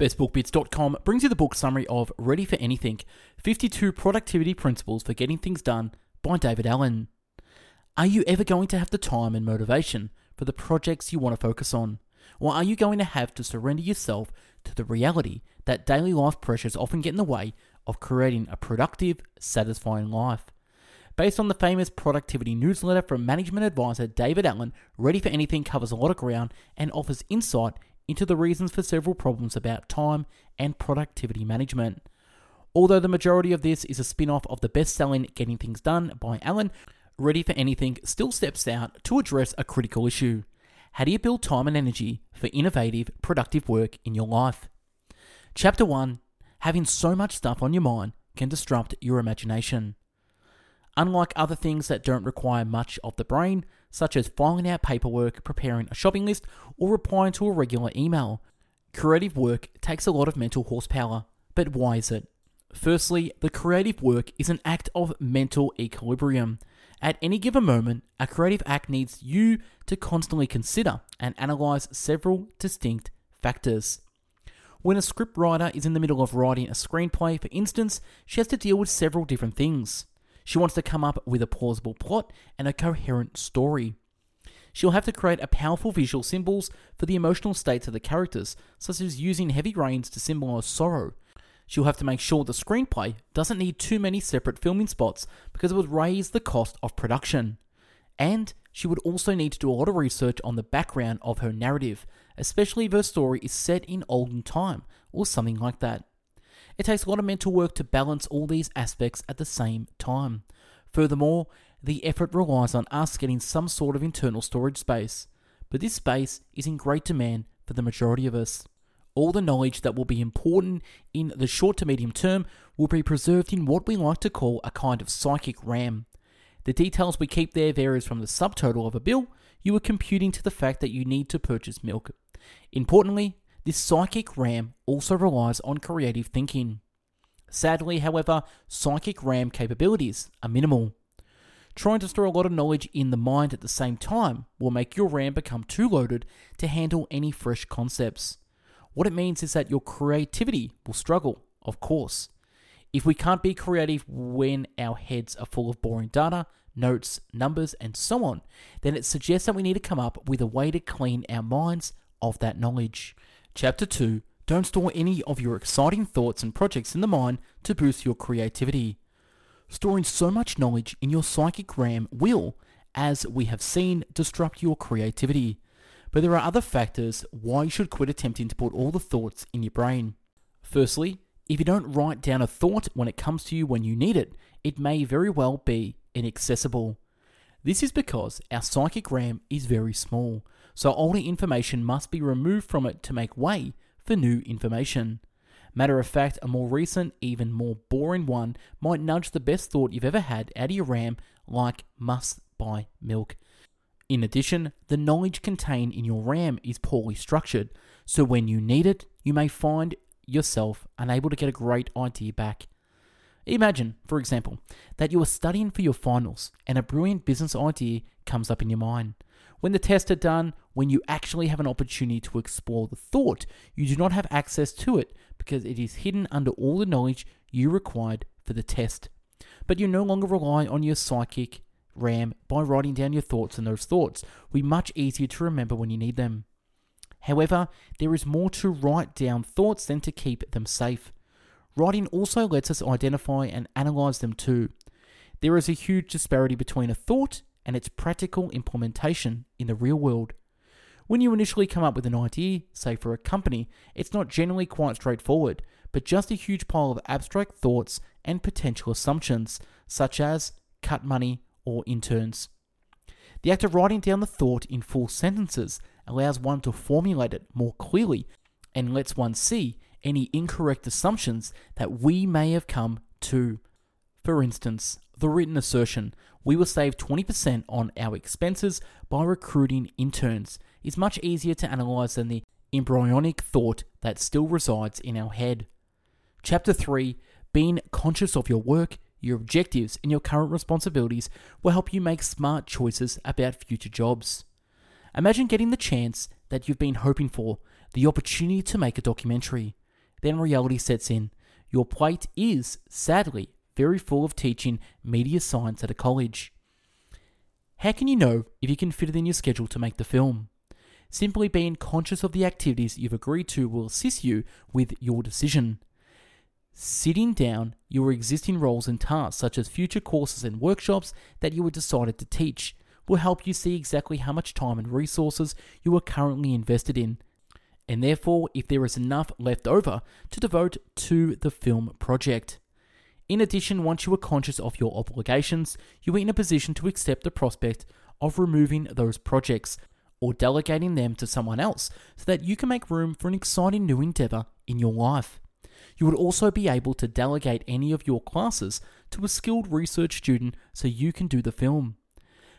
BestBookBits.com brings you the book summary of Ready for Anything 52 Productivity Principles for Getting Things Done by David Allen. Are you ever going to have the time and motivation for the projects you want to focus on? Or are you going to have to surrender yourself to the reality that daily life pressures often get in the way of creating a productive, satisfying life? Based on the famous productivity newsletter from management advisor David Allen, Ready for Anything covers a lot of ground and offers insight into the reasons for several problems about time and productivity management. Although the majority of this is a spin off of the best selling Getting Things Done by Allen, Ready for Anything still steps out to address a critical issue. How do you build time and energy for innovative, productive work in your life? Chapter 1 Having so much stuff on your mind can disrupt your imagination. Unlike other things that don't require much of the brain, such as filing out paperwork, preparing a shopping list, or replying to a regular email, creative work takes a lot of mental horsepower. But why is it? Firstly, the creative work is an act of mental equilibrium. At any given moment, a creative act needs you to constantly consider and analyze several distinct factors. When a scriptwriter is in the middle of writing a screenplay, for instance, she has to deal with several different things. She wants to come up with a plausible plot and a coherent story. She'll have to create a powerful visual symbols for the emotional states of the characters, such as using heavy rains to symbolize sorrow. She'll have to make sure the screenplay doesn't need too many separate filming spots because it would raise the cost of production. And she would also need to do a lot of research on the background of her narrative, especially if her story is set in olden time or something like that. It takes a lot of mental work to balance all these aspects at the same time. Furthermore, the effort relies on us getting some sort of internal storage space, but this space is in great demand for the majority of us. All the knowledge that will be important in the short to medium term will be preserved in what we like to call a kind of psychic RAM. The details we keep there varies from the subtotal of a bill you are computing to the fact that you need to purchase milk. Importantly, this psychic RAM also relies on creative thinking. Sadly, however, psychic RAM capabilities are minimal. Trying to store a lot of knowledge in the mind at the same time will make your RAM become too loaded to handle any fresh concepts. What it means is that your creativity will struggle, of course. If we can't be creative when our heads are full of boring data, notes, numbers, and so on, then it suggests that we need to come up with a way to clean our minds of that knowledge. Chapter 2 Don't store any of your exciting thoughts and projects in the mind to boost your creativity. Storing so much knowledge in your psychic RAM will, as we have seen, disrupt your creativity. But there are other factors why you should quit attempting to put all the thoughts in your brain. Firstly, if you don't write down a thought when it comes to you when you need it, it may very well be inaccessible. This is because our psychic RAM is very small, so older information must be removed from it to make way for new information. Matter of fact, a more recent, even more boring one might nudge the best thought you've ever had out of your RAM, like must buy milk. In addition, the knowledge contained in your RAM is poorly structured, so when you need it, you may find yourself unable to get a great idea back. Imagine, for example, that you are studying for your finals and a brilliant business idea comes up in your mind. When the tests are done, when you actually have an opportunity to explore the thought, you do not have access to it because it is hidden under all the knowledge you required for the test. But you no longer rely on your psychic RAM by writing down your thoughts, and those thoughts will be much easier to remember when you need them. However, there is more to write down thoughts than to keep them safe. Writing also lets us identify and analyze them too. There is a huge disparity between a thought and its practical implementation in the real world. When you initially come up with an idea, say for a company, it's not generally quite straightforward, but just a huge pile of abstract thoughts and potential assumptions, such as cut money or interns. The act of writing down the thought in full sentences allows one to formulate it more clearly and lets one see any incorrect assumptions that we may have come to. For instance, the written assertion, we will save 20% on our expenses by recruiting interns, is much easier to analyze than the embryonic thought that still resides in our head. Chapter 3 Being conscious of your work, your objectives, and your current responsibilities will help you make smart choices about future jobs. Imagine getting the chance that you've been hoping for the opportunity to make a documentary. then reality sets in. Your plate is, sadly, very full of teaching media science at a college. How can you know if you can fit it in your schedule to make the film? Simply being conscious of the activities you've agreed to will assist you with your decision. Sitting down your existing roles and tasks, such as future courses and workshops that you have decided to teach, will help you see exactly how much time and resources you are currently invested in, and therefore if there is enough left over to devote to the film project. In addition, once you are conscious of your obligations, you are in a position to accept the prospect of removing those projects or delegating them to someone else so that you can make room for an exciting new endeavor in your life. You would also be able to delegate any of your classes to a skilled research student so you can do the film.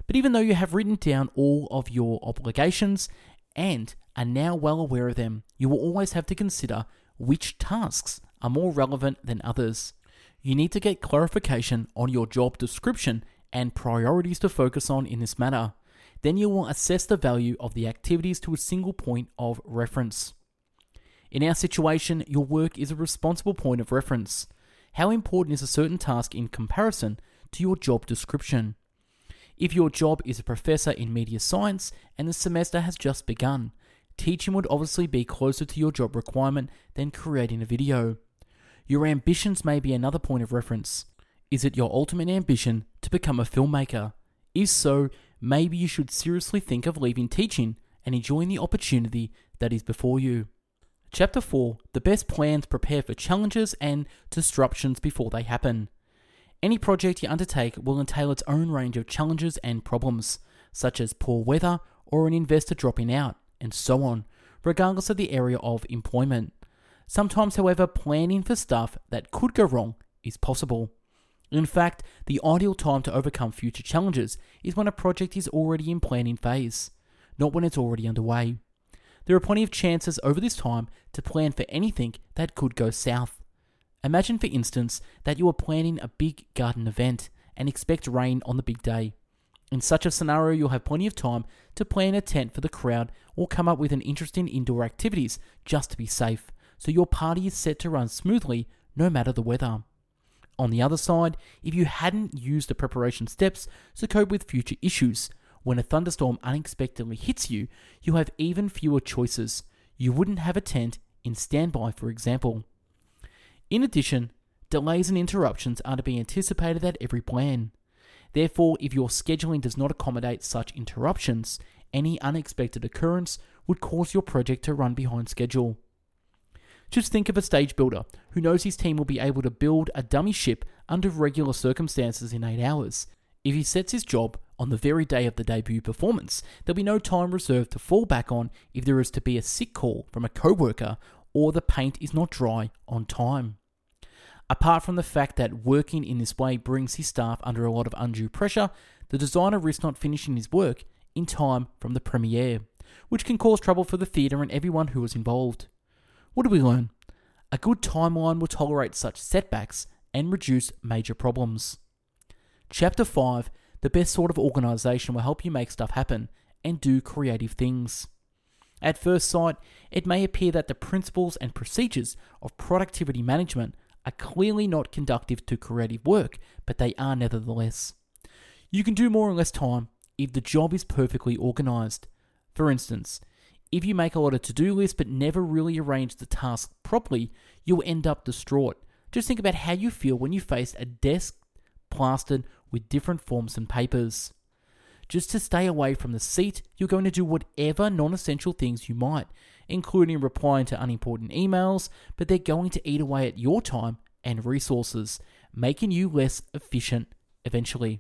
But even though you have written down all of your obligations and are now well aware of them, you will always have to consider which tasks are more relevant than others. You need to get clarification on your job description and priorities to focus on in this matter. Then you will assess the value of the activities to a single point of reference. In our situation, your work is a responsible point of reference. How important is a certain task in comparison to your job description? If your job is a professor in media science and the semester has just begun, teaching would obviously be closer to your job requirement than creating a video. Your ambitions may be another point of reference. Is it your ultimate ambition to become a filmmaker? If so, maybe you should seriously think of leaving teaching and enjoying the opportunity that is before you. Chapter 4 The best plans prepare for challenges and disruptions before they happen. Any project you undertake will entail its own range of challenges and problems, such as poor weather or an investor dropping out, and so on, regardless of the area of employment. Sometimes, however, planning for stuff that could go wrong is possible. In fact, the ideal time to overcome future challenges is when a project is already in planning phase, not when it's already underway. There are plenty of chances over this time to plan for anything that could go south. Imagine, for instance, that you are planning a big garden event and expect rain on the big day. In such a scenario, you'll have plenty of time to plan a tent for the crowd or come up with an interesting indoor activities just to be safe, so your party is set to run smoothly no matter the weather. On the other side, if you hadn't used the preparation steps to cope with future issues, when a thunderstorm unexpectedly hits you, you have even fewer choices. You wouldn't have a tent in standby, for example. In addition, delays and interruptions are to be anticipated at every plan. Therefore, if your scheduling does not accommodate such interruptions, any unexpected occurrence would cause your project to run behind schedule. Just think of a stage builder who knows his team will be able to build a dummy ship under regular circumstances in 8 hours. If he sets his job on the very day of the debut performance, there'll be no time reserved to fall back on if there is to be a sick call from a co-worker or the paint is not dry on time. Apart from the fact that working in this way brings his staff under a lot of undue pressure, the designer risks not finishing his work in time from the premiere, which can cause trouble for the theatre and everyone who is involved. What do we learn? A good timeline will tolerate such setbacks and reduce major problems. Chapter 5 the best sort of organization will help you make stuff happen and do creative things. At first sight, it may appear that the principles and procedures of productivity management are clearly not conductive to creative work, but they are nevertheless. You can do more in less time if the job is perfectly organized. For instance, if you make a lot of to do lists but never really arrange the tasks properly, you'll end up distraught. Just think about how you feel when you face a desk plastered with different forms and papers. Just to stay away from the seat, you're going to do whatever non essential things you might, including replying to unimportant emails, but they're going to eat away at your time and resources, making you less efficient eventually.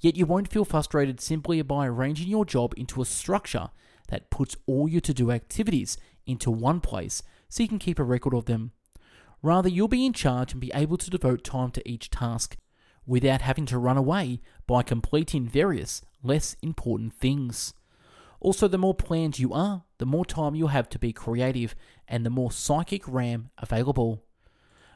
Yet you won't feel frustrated simply by arranging your job into a structure that puts all your to do activities into one place so you can keep a record of them. Rather, you'll be in charge and be able to devote time to each task without having to run away by completing various less important things. Also, the more planned you are, the more time you'll have to be creative and the more psychic RAM available.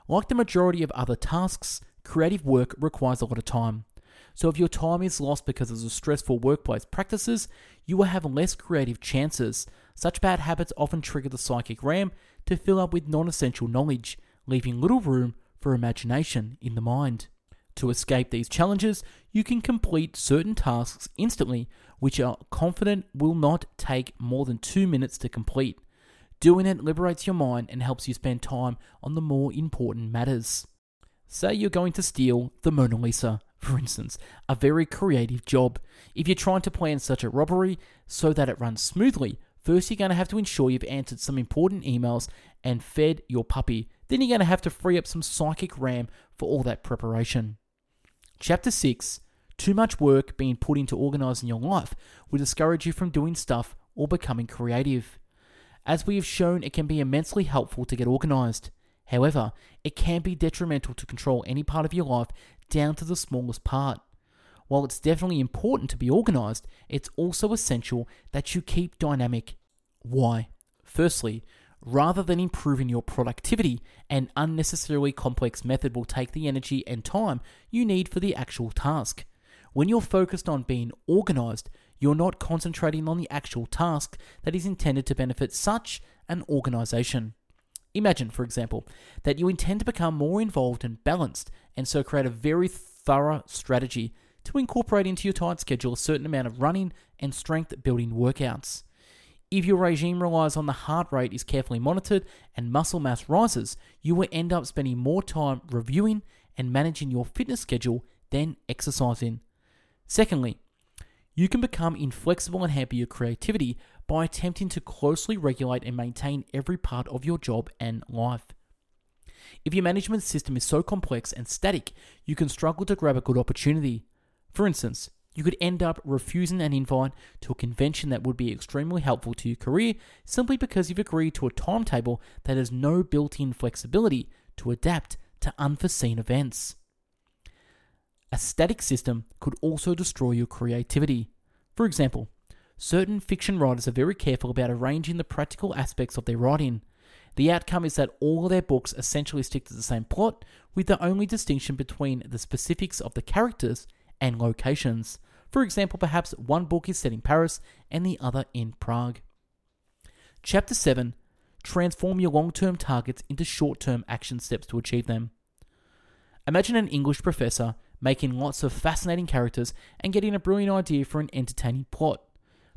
Like the majority of other tasks, creative work requires a lot of time. So, if your time is lost because of the stressful workplace practices, you will have less creative chances. Such bad habits often trigger the psychic RAM to fill up with non essential knowledge, leaving little room for imagination in the mind. To escape these challenges, you can complete certain tasks instantly, which are confident will not take more than two minutes to complete. Doing it liberates your mind and helps you spend time on the more important matters. Say you're going to steal the Mona Lisa, for instance, a very creative job. If you're trying to plan such a robbery so that it runs smoothly, first you're going to have to ensure you've answered some important emails and fed your puppy. Then you're going to have to free up some psychic RAM for all that preparation. Chapter 6 Too much work being put into organizing your life will discourage you from doing stuff or becoming creative. As we have shown, it can be immensely helpful to get organized. However, it can be detrimental to control any part of your life down to the smallest part. While it's definitely important to be organized, it's also essential that you keep dynamic. Why? Firstly, rather than improving your productivity, an unnecessarily complex method will take the energy and time you need for the actual task. When you're focused on being organized, you're not concentrating on the actual task that is intended to benefit such an organization. Imagine, for example, that you intend to become more involved and balanced, and so create a very thorough strategy to incorporate into your tight schedule a certain amount of running and strength building workouts. If your regime relies on the heart rate is carefully monitored and muscle mass rises, you will end up spending more time reviewing and managing your fitness schedule than exercising. Secondly, you can become inflexible and hamper your creativity by attempting to closely regulate and maintain every part of your job and life. If your management system is so complex and static, you can struggle to grab a good opportunity. For instance, you could end up refusing an invite to a convention that would be extremely helpful to your career simply because you've agreed to a timetable that has no built in flexibility to adapt to unforeseen events. A static system could also destroy your creativity. For example, certain fiction writers are very careful about arranging the practical aspects of their writing. The outcome is that all of their books essentially stick to the same plot, with the only distinction between the specifics of the characters and locations. For example, perhaps one book is set in Paris and the other in Prague. Chapter 7 Transform your long term targets into short term action steps to achieve them. Imagine an English professor making lots of fascinating characters and getting a brilliant idea for an entertaining plot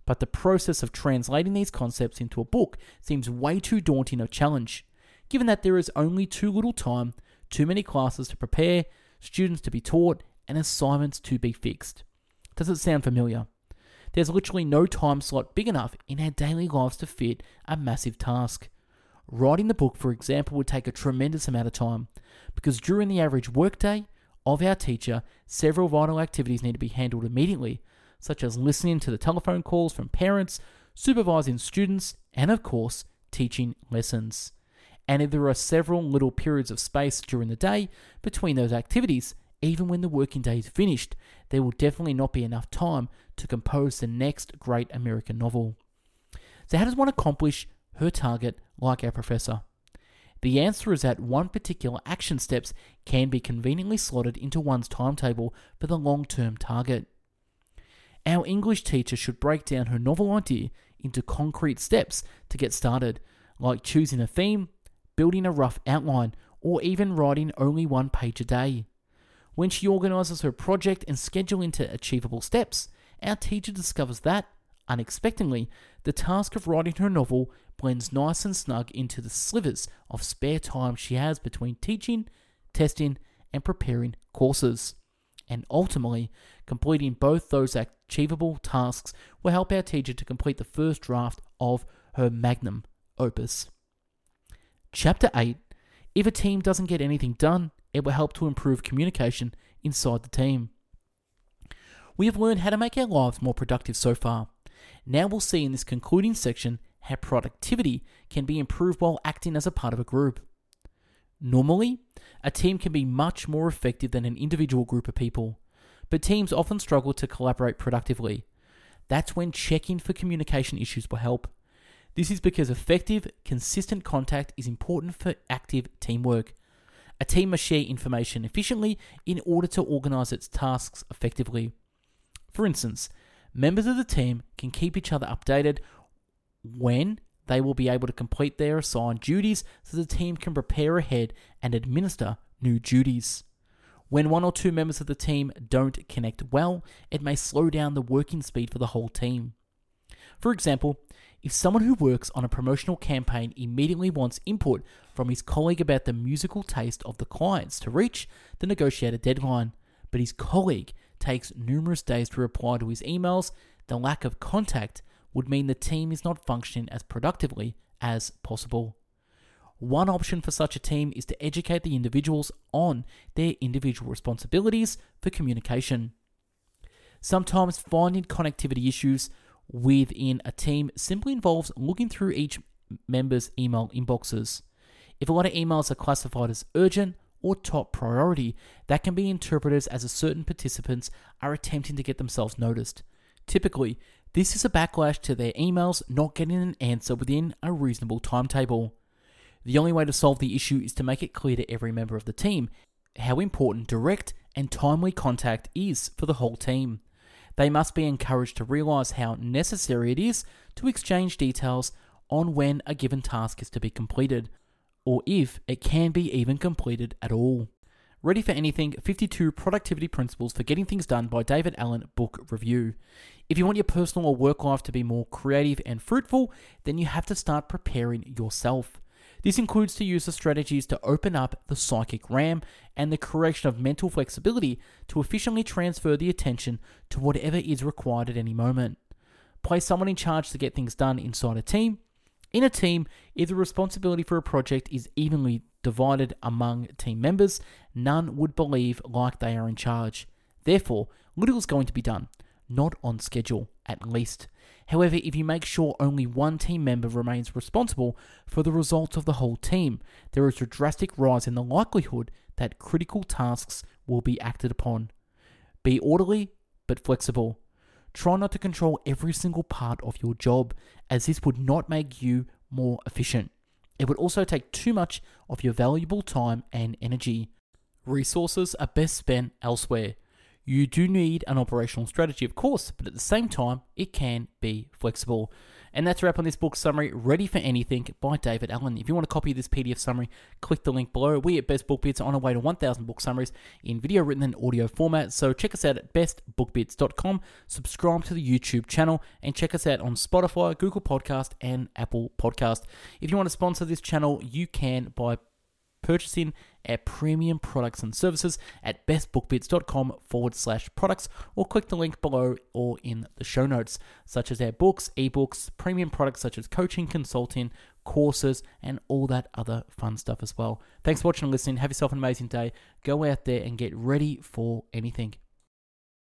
but the process of translating these concepts into a book seems way too daunting a challenge, given that there is only too little time, too many classes to prepare, students to be taught, and assignments to be fixed. Does it sound familiar? There's literally no time slot big enough in our daily lives to fit a massive task. Writing the book, for example, would take a tremendous amount of time, because during the average workday of our teacher, several vital activities need to be handled immediately, such as listening to the telephone calls from parents, supervising students, and of course, teaching lessons. And if there are several little periods of space during the day between those activities, even when the working day is finished, there will definitely not be enough time to compose the next great American novel. So, how does one accomplish her target like our professor? The answer is that one particular action steps can be conveniently slotted into one's timetable for the long term target. Our English teacher should break down her novel idea into concrete steps to get started, like choosing a theme, building a rough outline, or even writing only one page a day. When she organises her project and schedule into achievable steps, our teacher discovers that, unexpectedly, the task of writing her novel blends nice and snug into the slivers of spare time she has between teaching, testing, and preparing courses and ultimately completing both those achievable tasks will help our teacher to complete the first draft of her magnum opus. Chapter 8 If a team doesn't get anything done, it will help to improve communication inside the team. We have learned how to make our lives more productive so far. Now we'll see in this concluding section how productivity can be improved while acting as a part of a group. Normally, a team can be much more effective than an individual group of people, but teams often struggle to collaborate productively. That's when checking for communication issues will help. This is because effective, consistent contact is important for active teamwork. A team must share information efficiently in order to organize its tasks effectively. For instance, members of the team can keep each other updated when they will be able to complete their assigned duties so the team can prepare ahead and administer new duties. When one or two members of the team don't connect well, it may slow down the working speed for the whole team. For example, if someone who works on a promotional campaign immediately wants input from his colleague about the musical taste of the clients to reach the negotiated deadline, but his colleague takes numerous days to reply to his emails, the lack of contact would mean the team is not functioning as productively as possible. One option for such a team is to educate the individuals on their individual responsibilities for communication. Sometimes finding connectivity issues within a team simply involves looking through each member's email inboxes. If a lot of emails are classified as urgent or top priority, that can be interpreted as a certain participants are attempting to get themselves noticed. Typically, this is a backlash to their emails not getting an answer within a reasonable timetable. The only way to solve the issue is to make it clear to every member of the team how important direct and timely contact is for the whole team. They must be encouraged to realize how necessary it is to exchange details on when a given task is to be completed, or if it can be even completed at all. Ready for Anything 52 Productivity Principles for Getting Things Done by David Allen Book Review. If you want your personal or work life to be more creative and fruitful, then you have to start preparing yourself. This includes to use the strategies to open up the psychic RAM and the correction of mental flexibility to efficiently transfer the attention to whatever is required at any moment. Place someone in charge to get things done inside a team. In a team, if the responsibility for a project is evenly divided among team members, none would believe like they are in charge. Therefore, little is going to be done, not on schedule at least. However, if you make sure only one team member remains responsible for the results of the whole team, there is a drastic rise in the likelihood that critical tasks will be acted upon. Be orderly but flexible. Try not to control every single part of your job, as this would not make you more efficient. It would also take too much of your valuable time and energy. Resources are best spent elsewhere. You do need an operational strategy, of course, but at the same time, it can be flexible. And that's a wrap on this book summary, Ready for Anything by David Allen. If you want a copy of this PDF summary, click the link below. We at Best Book Bits are on our way to 1,000 book summaries in video, written, and audio format. So check us out at bestbookbits.com, subscribe to the YouTube channel, and check us out on Spotify, Google Podcast, and Apple Podcast. If you want to sponsor this channel, you can by purchasing our premium products and services at bestbookbits.com forward slash products or click the link below or in the show notes, such as our books, ebooks, premium products such as coaching, consulting, courses, and all that other fun stuff as well. Thanks for watching and listening. Have yourself an amazing day. Go out there and get ready for anything.